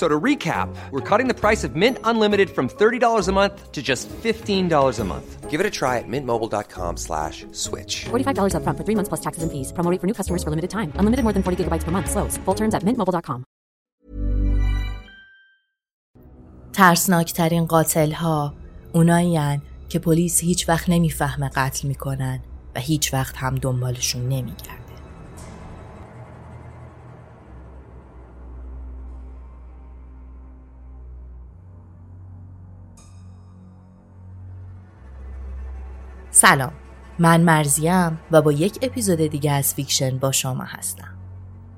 So to recap, we're cutting the price of Mint Unlimited from $30 a month to just $15 a month. Give it a try at mintmobile.com slash switch. $45 upfront for three months plus taxes and fees. Promo rate for new customers for limited time. Unlimited more than 40 gigabytes per month. Slows. Full terms at mintmobile.com. ترسناکترین قاتل ها اونایی که پلیس هیچ وقت نمیفهمه قتل میکنن و هیچ وقت هم دنبالشون نمیگرده. سلام. من مرزیم و با یک اپیزود دیگه از فیکشن با شما هستم.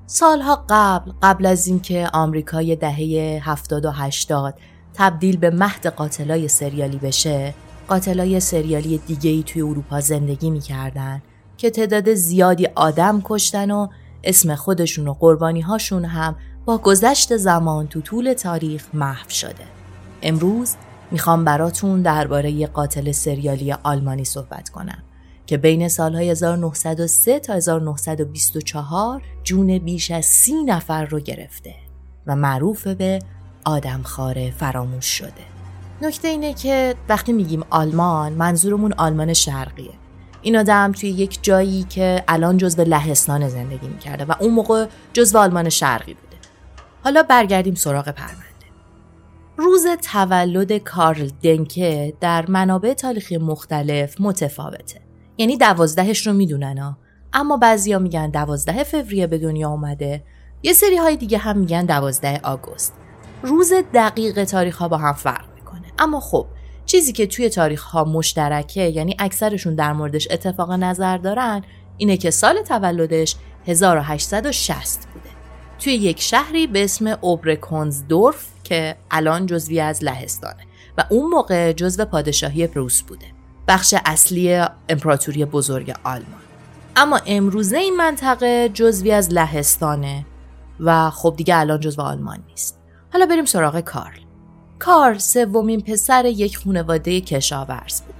سالها قبل قبل از اینکه آمریکای دهه 70 و 80 تبدیل به مهد قاتلای سریالی بشه قاتلای سریالی دیگه ای توی اروپا زندگی می‌کردن که تعداد زیادی آدم کشتن و اسم خودشون و قربانی هاشون هم با گذشت زمان تو طول تاریخ محو شده. امروز می‌خوام براتون درباره یه قاتل سریالی آلمانی صحبت کنم که بین سالهای 1903 تا 1924 جون بیش از سی نفر رو گرفته و معروف به آدمخوار فراموش شده. نکته اینه که وقتی میگیم آلمان منظورمون آلمان شرقیه. این آدم توی یک جایی که الان جزو لهستان زندگی می‌کرده و اون موقع جزو آلمان شرقی بوده. حالا برگردیم سراغ پرونده. روز تولد کارل دنکه در منابع تاریخی مختلف متفاوته. یعنی دوازدهش رو می‌دونن ها. اما بعضیا میگن دوازده فوریه به دنیا اومده. یه سری های دیگه هم میگن دوازده آگوست. روز دقیق تاریخ ها با هم فرق می‌کنه. اما خب چیزی که توی تاریخ ها مشترکه یعنی اکثرشون در موردش اتفاق نظر دارن اینه که سال تولدش 1860 بوده. توی یک شهری به اسم اوبرکنزدورف که الان جزوی از لهستانه و اون موقع جزو پادشاهی پروس بوده. بخش اصلی امپراتوری بزرگ آلمان. اما امروزه این منطقه جزوی از لهستانه و خب دیگه الان جزو آلمان نیست. حالا بریم سراغ کارل. کارل سومین پسر یک خانواده کشاورز بود.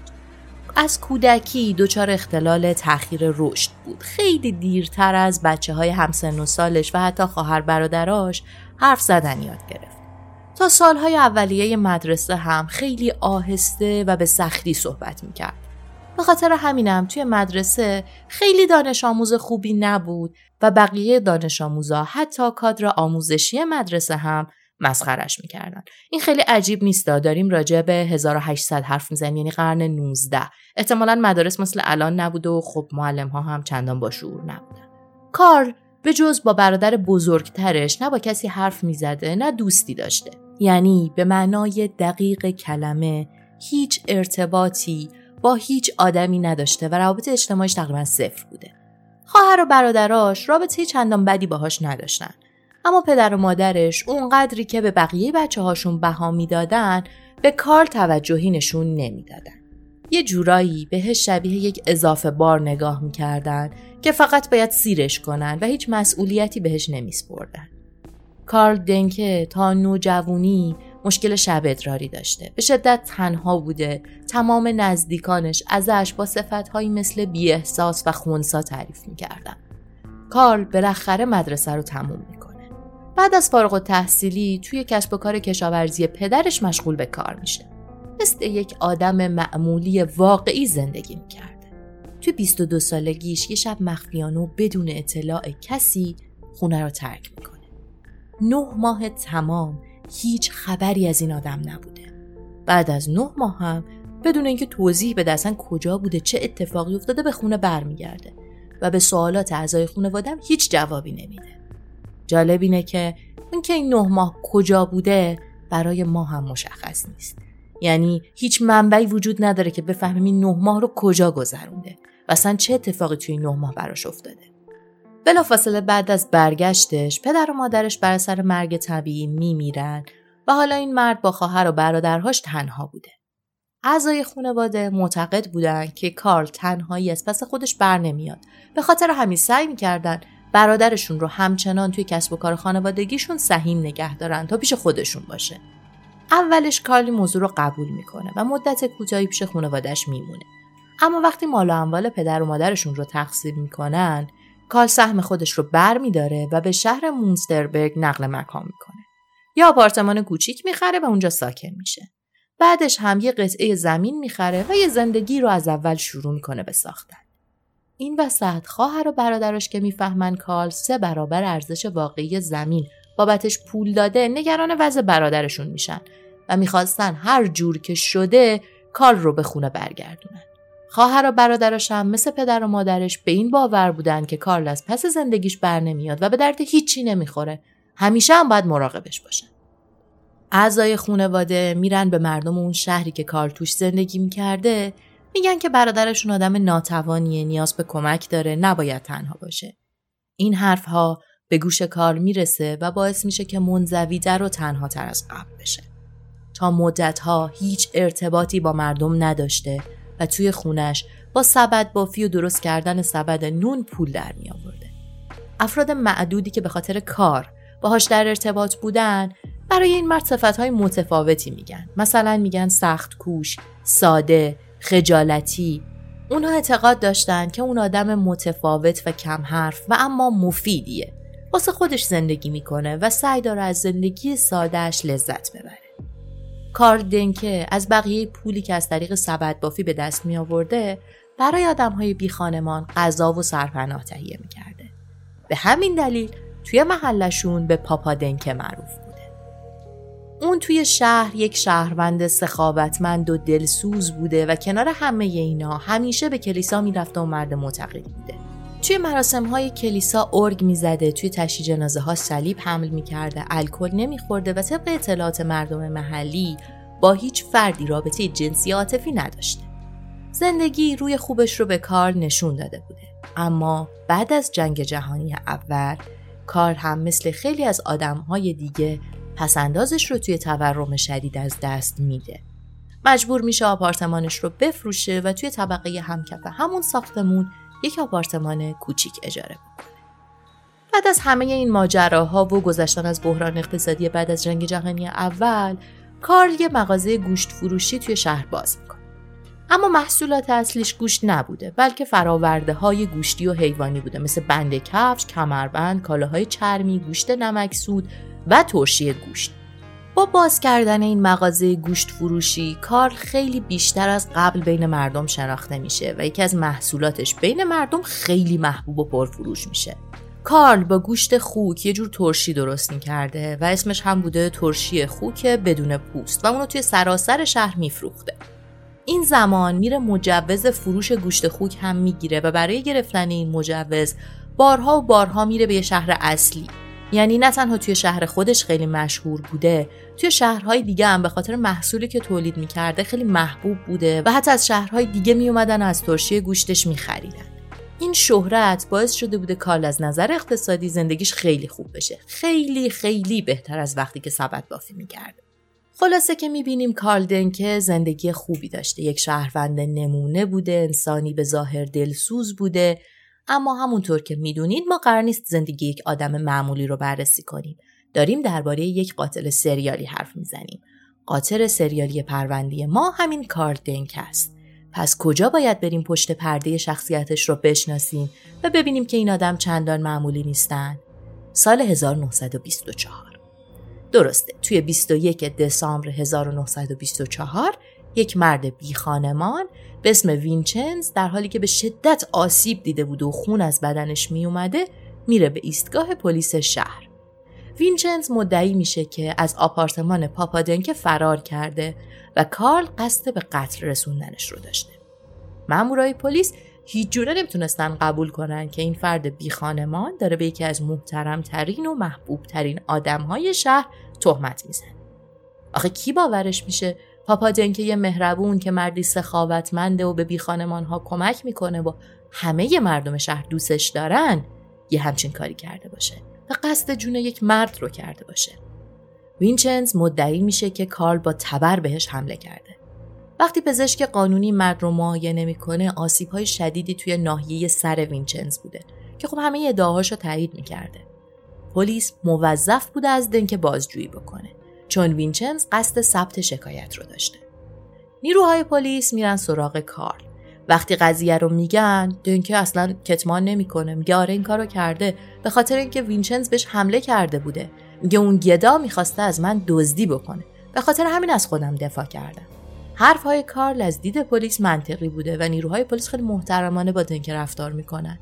از کودکی دچار اختلال تاخیر رشد بود. خیلی دیرتر از بچه های همسن و سالش و حتی خواهر برادراش حرف زدن یاد گرفت. تا سالهای اولیه مدرسه هم خیلی آهسته و به سختی صحبت می‌کرد. به خاطر همینم توی مدرسه خیلی دانش آموز خوبی نبود و بقیه دانش آموزا حتی کادر آموزشی مدرسه هم مسخرش می‌کردن. این خیلی عجیب نیست داریم راجع به 1800 حرف می‌زنیم یعنی قرن 19. احتمالا مدارس مثل الان نبود و خب معلم ها هم چندان با شعور نبودن. کار به جز با برادر بزرگترش نه با کسی حرف می‌زده نه دوستی داشته. یعنی به معنای دقیق کلمه هیچ ارتباطی با هیچ آدمی نداشته و روابط اجتماعیش تقریبا صفر بوده. خواهر و برادراش رابطه چندان بدی باهاش نداشتن. اما پدر و مادرش اونقدری که به بقیه بچه هاشون بها می‌دادن به کار توجهی نشون نمی‌دادن. یه جورایی بهش شبیه یک اضافه بار نگاه می‌کردن که فقط باید سیرش کنن و هیچ مسئولیتی بهش نمیسپردن. کارل دنکه تا نوجوانی مشکل شب ادراری داشته. به شدت تنها بوده. تمام نزدیکانش ازش با صفتهایی مثل بیاحساس و خونسا تعریف می‌کردن. کارل بالاخره مدرسه رو تموم می‌کنه. بعد از فارغ تحصیلی توی کسب و کار کشاورزی پدرش مشغول به کار میشه. مثل یک آدم معمولی واقعی زندگی می‌کرده. توی 22 سالگیش یه شب مخفیانه بدون اطلاع کسی خونه رو ترک می‌کنه. نه ماه تمام هیچ خبری از این آدم نبوده. بعد از نه ماه هم بدون اینکه توضیح بده اصلا کجا بوده چه اتفاقی افتاده به خونه برمیگرده و به سوالات اعضای خانوادم هیچ جوابی نمیده. جالب اینه که اینکه این نه ماه کجا بوده برای ما هم مشخص نیست. یعنی هیچ منبعی وجود نداره که بفهمیم این نه ماه رو کجا گذرونده و اصلا چه اتفاقی توی این نه ماه براش افتاده. بلافاصله بعد از برگشتش پدر و مادرش بر سر مرگ طبیعی میمیرن و حالا این مرد با خواهر و برادرهاش تنها بوده. اعضای خانواده معتقد بودن که کارل تنهایی از پس خودش بر نمیاد. به خاطر همین سعی می‌کردن برادرشون رو همچنان توی کسب و کار خانوادگیشون سهیم نگه دارن تا پیش خودشون باشه. اولش کارلی موضوع رو قبول می‌کنه و مدت کوتاهی پیش خانوادهش میمونه. اما وقتی مال و اموال پدر و مادرشون رو تقسیم می‌کنن کال سهم خودش رو بر میداره و به شهر مونستربرگ نقل مکان می‌کنه. یا آپارتمان کوچیک می‌خره و اونجا ساکن میشه. بعدش هم یه قطعه زمین می‌خره و یه زندگی رو از اول شروع می‌کنه به ساختن. این وسط خواهر و برادرش که می‌فهمن کال سه برابر ارزش واقعی زمین بابتش پول داده نگران وضع برادرشون میشن و می‌خواستن هر جور که شده کال رو به خونه برگردونن. خواهر و برادرش هم مثل پدر و مادرش به این باور بودن که کارل از پس زندگیش بر نمیاد و به درد هیچی نمی‌خوره. همیشه هم باید مراقبش باشن. اعضای خونواده میرن به مردم اون شهری که کارل توش زندگی می‌کرده میگن که برادرشون آدم ناتوانیه نیاز به کمک داره نباید تنها باشه. این حرف ها به گوش کارل می‌رسه و باعث میشه که منزویتر و تنها تر از قبل بشه. تا مدت ها هیچ ارتباطی با مردم نداشته و توی خونش با سبد بافی و درست کردن سبد نون پول در می آورده. افراد معدودی که به خاطر کار باهاش در ارتباط بودن برای این مرد های متفاوتی میگن. مثلا میگن سخت کوش، ساده، خجالتی. اونها اعتقاد داشتن که اون آدم متفاوت و کم حرف و اما مفیدیه. واسه خودش زندگی می‌کنه و سعی داره از زندگی سادهش لذت ببره. کارل دنکه از بقیه پولی که از طریق سبد بافی به دست می آورده برای آدم های بی خانمان غذا و سرپناه تهیه می کرده. به همین دلیل توی محلشون به پاپا دنکه معروف بوده. اون توی شهر یک شهروند سخاوتمند و دلسوز بوده و کنار همه اینا همیشه به کلیسا می‌رفته و مرد معتقدی بوده. توی مراسم های کلیسا ارگ می‌زده توی تشی جنازه ها صلیب حمل می‌کرده الکل نمیخورده و طبق اطلاعات مردم محلی با هیچ فردی رابطه جنسی عاطفی نداشته. زندگی روی خوبش رو به کار نشون داده بوده. اما بعد از جنگ جهانی اول کار هم مثل خیلی از های دیگه پسندازش رو توی تورم شدید از دست میده. مجبور میشه آپارتمانش رو بفروشه و توی طبقه همکف همون ساختمون یک آپارتمان کوچیک اجاره بکنه. بعد از همه این ماجراها و گذشتن از بحران اقتصادی بعد از جنگ جهانی اول کارل یه مغازه گوشت فروشی توی شهر باز می‌کنه. اما محصولات اصلیش گوشت نبوده بلکه فراورده های گوشتی و حیوانی بوده مثل بند کفش، کمربند، کالاهای چرمی، گوشت نمکسود و ترشی گوشت. با باز کردن این مغازه گوشت فروشی کارل خیلی بیشتر از قبل بین مردم شناخته میشه و یکی از محصولاتش بین مردم خیلی محبوب و پرفروش میشه. کارل با گوشت خوک یه جور ترشی درست می‌کرده و اسمش هم بوده ترشی خوک بدون پوست و اونو توی سراسر شهر میفروخته. این زمان میره مجوز فروش گوشت خوک هم می‌گیره و برای گرفتن این مجوز بارها و بارها میره به یه شهر اصلی. یعنی نه تنها توی شهر خودش خیلی مشهور بوده توی شهرهای دیگه هم به خاطر محصولی که تولید می‌کرده خیلی محبوب بوده و حتی از شهرهای دیگه میومدن و از ترشی گوشتش میخریدن. این شهرت باعث شده بوده کارل از نظر اقتصادی زندگیش خیلی خوب بشه. خیلی خیلی بهتر از وقتی که سبد بافی می‌کرده. خلاصه که می‌بینیم کارل دنکه زندگی خوبی داشته. یک شهروند نمونه بوده انسانی به ظاهر دلسوز بوده. اما همونطور که می‌دونید ما قرار نیست زندگی یک آدم معمولی رو بررسی کنیم داریم درباره یک قاتل سریالی حرف می‌زنیم قاطر سریالی پروندی ما همین کارل دنک است. پس کجا باید بریم پشت پرده شخصیتش رو بشناسیم و ببینیم که این آدم چندان معمولی نیستن؟ سال 1924 درسته توی 21 دسامبر 1924 یک مرد بی خانمان به اسم وینچنز در حالی که به شدت آسیب دیده بود و خون از بدنش می اومده میره به ایستگاه پلیس شهر. وینچنز مدعی میشه که از آپارتمان پاپا دنکه فرار کرده و کارل قصد به قتل رسوندنش رو داشته. مامورای پلیس هیچ جوره نمی‌تونستن قبول کنن که این فرد بی خانمان داره به یکی از محترم ترین و محبوب ترین آدم های شهر تهمت می‌زنه. آخه کی باورش میشه پاپا دنکه یه مهربون که مردی سخاوتمنده و به بی خانمان ها کمک می‌کنه و همه مردم شهر دوستش دارن یه همچین کاری کرده باشه و قصد جون یک مرد رو کرده باشه. وینچنز مدعی میشه که کارل با تبر بهش حمله کرده. وقتی پزشک قانونی مرد رو معاینه می‌کنه آسیب های شدیدی توی ناحیه سر وینچنز بوده که خب همه ادعاهاش رو تایید می‌کرده. پلیس موظف بوده از دنک بازجویی بکنه چون وینچنز قصد ثبت شکایت رو داشته. نیروهای پلیس میرن سراغ کارل. وقتی قضیه رو میگن دنکه اصلا کتمان نمی‌کنه. میگه آره این کارو کرده. به خاطر اینکه وینچنز بهش حمله کرده بوده. میگه اون گدا می‌خواسته از من دزدی بکنه. به خاطر همین از خودم دفاع کردم. حرف های کارل از دید پلیس منطقی بوده و نیروهای پلیس خیلی محترمانه با دنکه رفتار می‌کنن.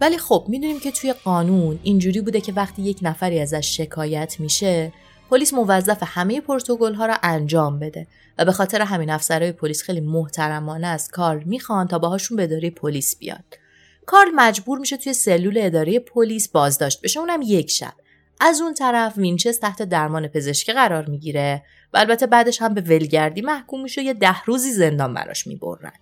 ولی خب می‌دونیم که توی قانون اینجوری بوده که وقتی یک نفری ازش شکایت میشه پلیس موظف همه پروتکل ها را انجام بده و به خاطر همین افسرهای پلیس خیلی محترمانه از کارل می‌خوان تا باهاشون به اداره پلیس بیاد کارل مجبور میشه توی سلول اداره پلیس بازداشت بشه اونم یک شب. از اون طرف وینچز تحت درمان پزشکی قرار می‌گیره و البته بعدش هم به ولگردی محکوم میشه یه ده روزی زندان براش می‌برن.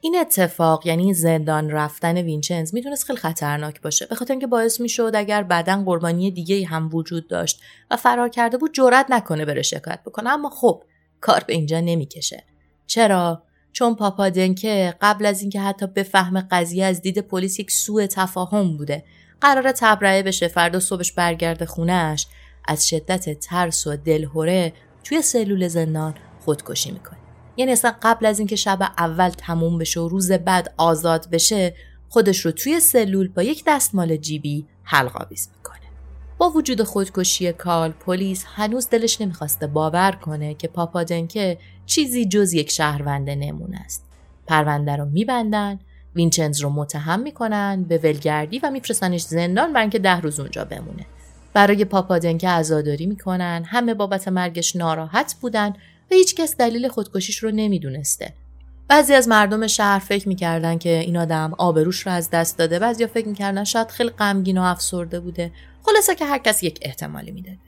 این اتفاق یعنی زندان رفتن وینچنز می‌تونست خیلی خطرناک باشه. به خاطر اینکه باعث می‌شد اگر بعدا قربانی دیگه هم وجود داشت و فرار کرده بود جرئت نکنه بره شکایت بکنه. اما خب کار به اینجا نمی‌کشه. چرا؟ چون پاپا دنکه قبل از اینکه حتی بفهم قضیه از دید پلیس یک سوء تفاهم بوده. قرار تبرئه بشه فردا صبحش برگرده خونهش از شدت ترس و دلهوره توی سلول زندان خودکشی می‌کنه. یعنی اصلا قبل از اینکه شب اول تموم بشه و روز بعد آزاد بشه خودش رو توی سلول با یک دستمال جیبی حلقاویز می‌کنه. با وجود خودکشی کال پلیس هنوز دلش نمی‌خواسته باور کنه که پاپادنکه چیزی جز یک شهروند نمونه است. پرونده رو میبندن وینچنز رو متهم می‌کنن به ولگردی و میفرستنش زندان برای اینکه ده روز اونجا بمونه. برای پاپادنکه عزاداری می‌کنن همه بابت مرگش ناراحت بودن و هیچکس دلیل خودکشیش رو نمی‌دونسته. بعضی از مردم شهر فکر می‌کردن که این آدم آبروش رو از دست داده بعضی فکر می‌کردن شاید خیلی غمگین و افسرده بوده. خلاصه که هر کس یک احتمالی می‌داده.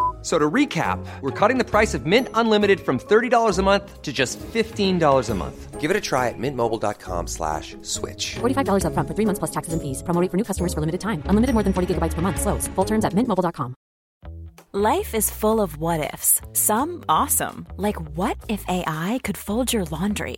So to recap, we're cutting the price of Mint Unlimited from $30 a month to just $15 a month. Give it a try at mintmobile.com slash switch. $45 upfront for three months plus taxes and fees. Promo for new customers for limited time. Unlimited more than 40 gigabytes per month. Slows. Full terms at mintmobile.com. Life is full of what ifs. Some awesome, like what if AI could fold your laundry?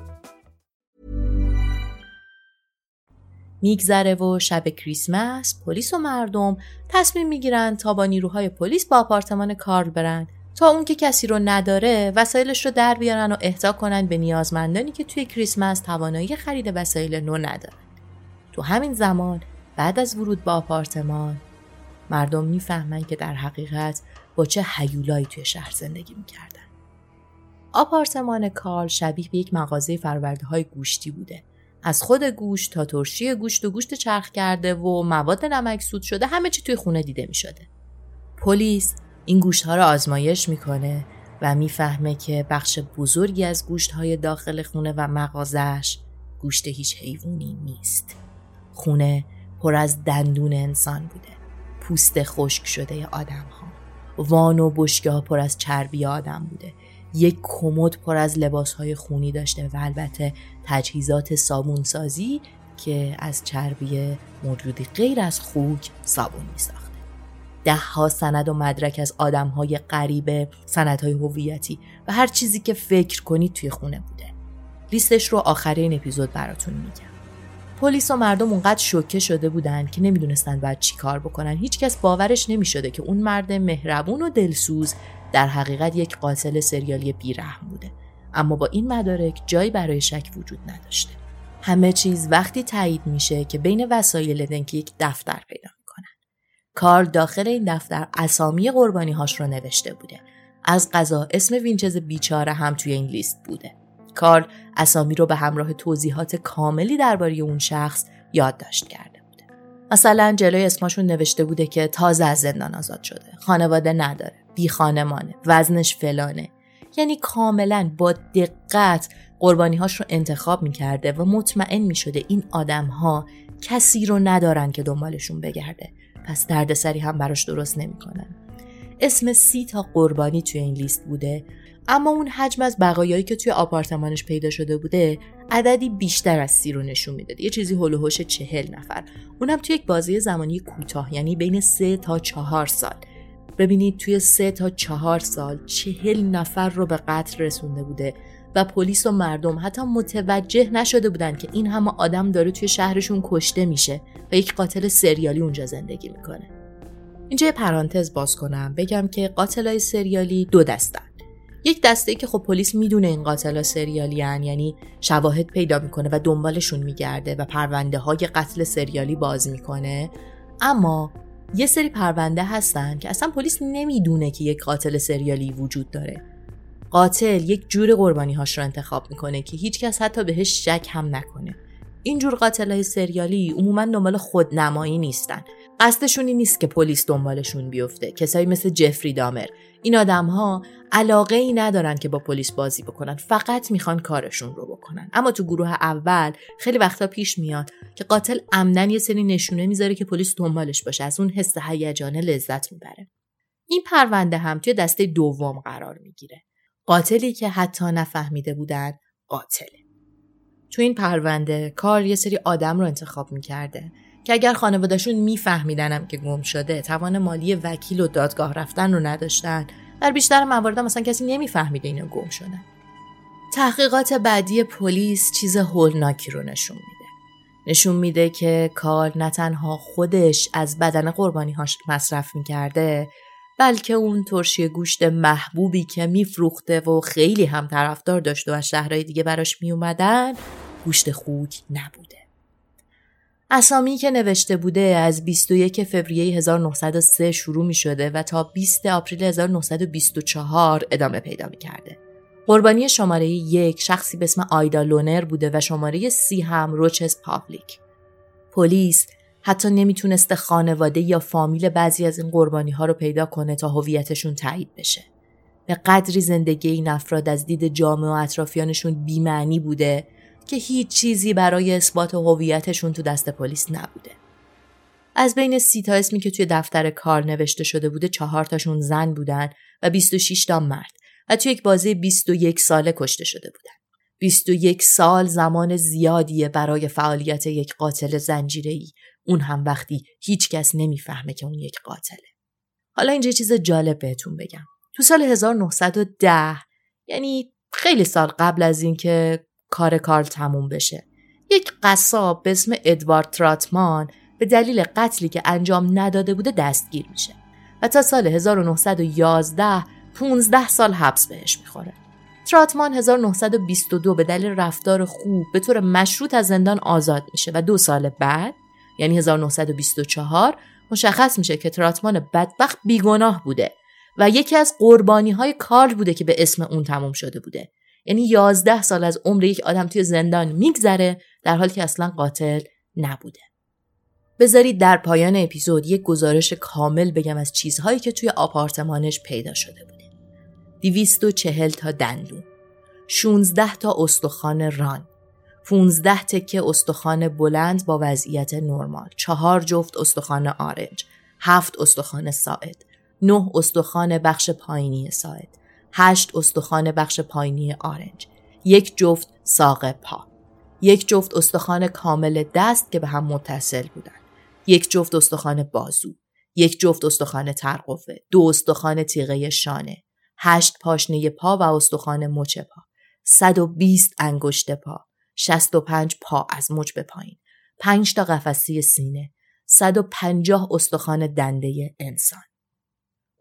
میگذره و شب کریسمس پلیس و مردم تصمیم می‌گیرن تا با نیروهای پلیس با آپارتمان کارل برن تا اون که کسی رو نداره وسایلش رو در بیارن و اهدا کنن به نیازمندانی که توی کریسمس توانایی خرید وسایل نو ندارن. تو همین زمان بعد از ورود به آپارتمان مردم می‌فهمن که در حقیقت با چه حیولایی توی شهر زندگی می‌کردن. آپارتمان کارل شبیه به یک مغازه فرورده های گوشتی بوده. از خود گوشت تا ترشی گوشت و گوشت چرخ کرده و مواد نمکسود شده همه چی توی خونه دیده می شده. پلیس این گوشت ها رو آزمایش می‌کنه و می‌فهمه که بخش بزرگی از گوشت های داخل خونه و مغازش گوشت هیچ حیوانی نیست. خونه پر از دندون انسان بوده. پوست خشک شده آدم ها. وان و بشکه پر از چربی آدم بوده. یک کمد پر از لباس های خونی داشته و البته تجهیزات صابونسازی که از چربی موجودی غیر از خوک صابون می ساخته. ده ها سند و مدرک از آدم های غریبه، های هویتی و هر چیزی که فکر کنید توی خونه بوده. لیستش رو آخرین اپیزود براتون میگم. پلیس و مردم اونقدر شوکه شده بودن که نمی‌دونستن باید چی کار بکنن. هیچکس باورش نمی‌شده که اون مرد مهربون و دلسوز در حقیقت یک قاتل سریالی بیرحم بوده. اما با این مدارک جایی برای شک وجود نداشته. همه چیز وقتی تایید میشه که بین وسایل دنک یک دفتر پیدا می‌کنن. کار داخل این دفتر اسامی قربانی هاش رو نوشته بوده. از قضا اسم وینچز بیچاره هم توی این لیست بوده. کارل اسامی رو به همراه توضیحات کاملی درباره اون شخص یادداشت کرده بوده. مثلا جلوی اسمشون نوشته بوده که تازه از زندان آزاد شده، خانواده نداره، بی خانمانه، وزنش فلانه. یعنی کاملا با دقت قربانیهاش رو انتخاب می‌کرده و مطمئن می‌شده این آدم ها کسی رو ندارن که دنبالشون بگرده پس دردسری هم براش درست نمی‌کنن اسم سی تا قربانی توی این لیست بوده اما اون حجم از بقایایی که توی آپارتمانش پیدا شده بوده عددی بیشتر از سی رو نشون می‌داد یه چیزی هلوهوش چهل نفر اونم توی یک بازی زمانی کوتاه یعنی بین سه تا چهار سال ببینید توی سه تا چهار سال چهل نفر رو به قتل رسونده بوده و پلیس و مردم حتی متوجه نشده بودن که این همه آدم داره توی شهرشون کشته میشه و یک قاتل سریالی اونجا زندگی می‌کنه. اینجا یه پرانتز باز کنم بگم که قاتلای سریالی دو دستن. یک دسته ای که خب پلیس می‌دونه این قاتلا سریالی هن یعنی شواهد پیدا می‌کنه و دنبالشون میگرده و پرونده های قتل سریالی باز می‌کنه. اما یه سری پرونده هستن که اصلا پلیس نمی‌دونه که یک قاتل سریالی وجود داره. قاتل یک جور قربانی هاش رو انتخاب می‌کنه که هیچکس حتی بهش شک هم نکنه. اینجور قاتل های سریالی عموما دنبال خودنمایی نیستن. قصدشون نیست که پلیس دنبالشون بیفته. کسایی مثل جفری دامر. این آدم ها علاقه ای ندارن که با پلیس بازی بکنن. فقط می‌خوان کارشون رو بکنن. اما تو گروه اول خیلی وقتا پیش میاد که قاتل عمدن یه سری نشونه می‌ذاره که پلیس دنبالش باشه. از اون حس هیجانه لذت می‌بره. این پرونده هم توی دسته دوم قرار می‌گیره. قاتلی که حتی نفهمیده بودن قاتله. تو این پرونده کار یه سری آدم رو انتخاب می‌کرده. که اگر خانوادهشون میفهمیدنم که گم شده توان مالی وکیل و دادگاه رفتن رو نداشتن در بیشتر موارد مثلا کسی نمیفهمیده اینو گم شدن تحقیقات بعدی پلیس چیز هولناکی رو نشون میده نشون میده که کار نه تنها خودش از بدن قربانیهاش مصرف می‌کرده بلکه اون ترشی گوشت محبوبی که میفروخته و خیلی هم طرفدار داشته و از شهرهای دیگه براش میومدن گوشت خوک نبوده. اسامی که نوشته بوده از 21 فوریه 1903 شروع می شده و تا 20 آپریل 1924 ادامه پیدا می کرده. قربانی شماره یک شخصی به اسم آیدا لونر بوده و شماره سی هم روچس پابلیک. پلیس حتی نمی‌تونسته خانواده یا فامیل بعضی از این قربانی ها رو پیدا کنه تا هویتشون تایید بشه. به قدری زندگی این افراد از دید جامعه و اطرافیانشون بیمعنی بوده که هیچ چیزی برای اثبات هویتشون تو دست پلیس نبوده. از بین سی تا اسمی که توی دفتر کار نوشته شده بوده چهار تاشون زن بودن و 26 تا مرد و توی یک بازی 21 ساله کشته شده بودن. 21 سال زمان زیادیه برای فعالیت یک قاتل زنجیره‌ای اون هم وقتی هیچکس نمی‌فهمه که اون یک قاتله. حالا اینجا چیز جالب بهتون بگم. تو سال 1910 یعنی خیلی سال قبل از اینکه کار کارل تموم بشه یک قصاب به اسم ادوارد تراتمان به دلیل قتلی که انجام نداده بوده دستگیر میشه و تا سال 1911 15 سال حبس بهش می‌خوره. تراتمان 1922 به دلیل رفتار خوب به طور مشروط از زندان آزاد میشه و دو سال بعد یعنی 1924 مشخص میشه که تراتمان بدبخت بیگناه بوده و یکی از قربانی های کارل بوده که به اسم اون تموم شده بوده یعنی 11 سال از عمر یک آدم توی زندان میگذره در حالی که اصلا قاتل نبوده. بذارید در پایان اپیزود یک گزارش کامل بگم از چیزهایی که توی آپارتمانش پیدا شده بوده. 240 تا دندون 16 تا استخوان ران 15 تکه استخوان بلند با وضعیت نرمال، چهار جفت استخوان آرنج، هفت استخوان ساعد، نه استخوان بخش پایینی ساعد، هشت استخوان بخش پایینی آرنج، یک جفت ساق پا، یک جفت استخوان کامل دست که به هم متصل بودند، یک جفت استخوان بازو، یک جفت استخوان ترقوه، دو استخوان تیغه شانه، هشت پاشنه پا و استخوان مچ پا، 120 انگشت پا، 65 پا از مچ به پایین، 5 تا قفسه سینه، 150 استخوان دنده انسان.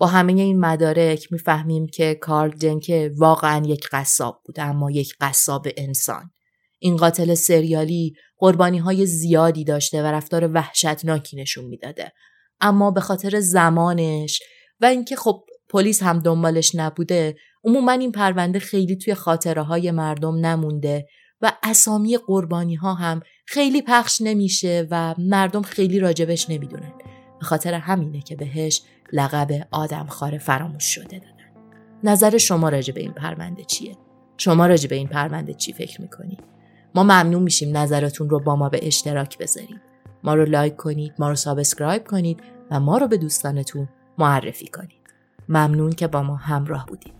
با همه این مدارک می‌فهمیم که کارل جنکه واقعا یک قصاب بود اما یک قصاب انسان. این قاتل سریالی قربانی های زیادی داشته و رفتار وحشتناکی نشون می‌داده. اما به خاطر زمانش و اینکه خب پلیس هم دنبالش نبوده عموما این پرونده خیلی توی خاطره های مردم نمونده و اسامی قربانی ها هم خیلی پخش نمیشه و مردم خیلی راجبش نمی‌دونن به خاطر همینه که بهش لقب آدم خوار فراموش شده دادن. نظر شما راجع به این پرونده چیه؟ شما راجع به این پرونده چی فکر می‌کنید ما ممنون میشیم نظراتون رو با ما به اشتراک بذارید. ما رو like کنید ما رو subscribe کنید و ما رو به دوستانتون معرفی کنید. ممنون که با ما همراه بودید.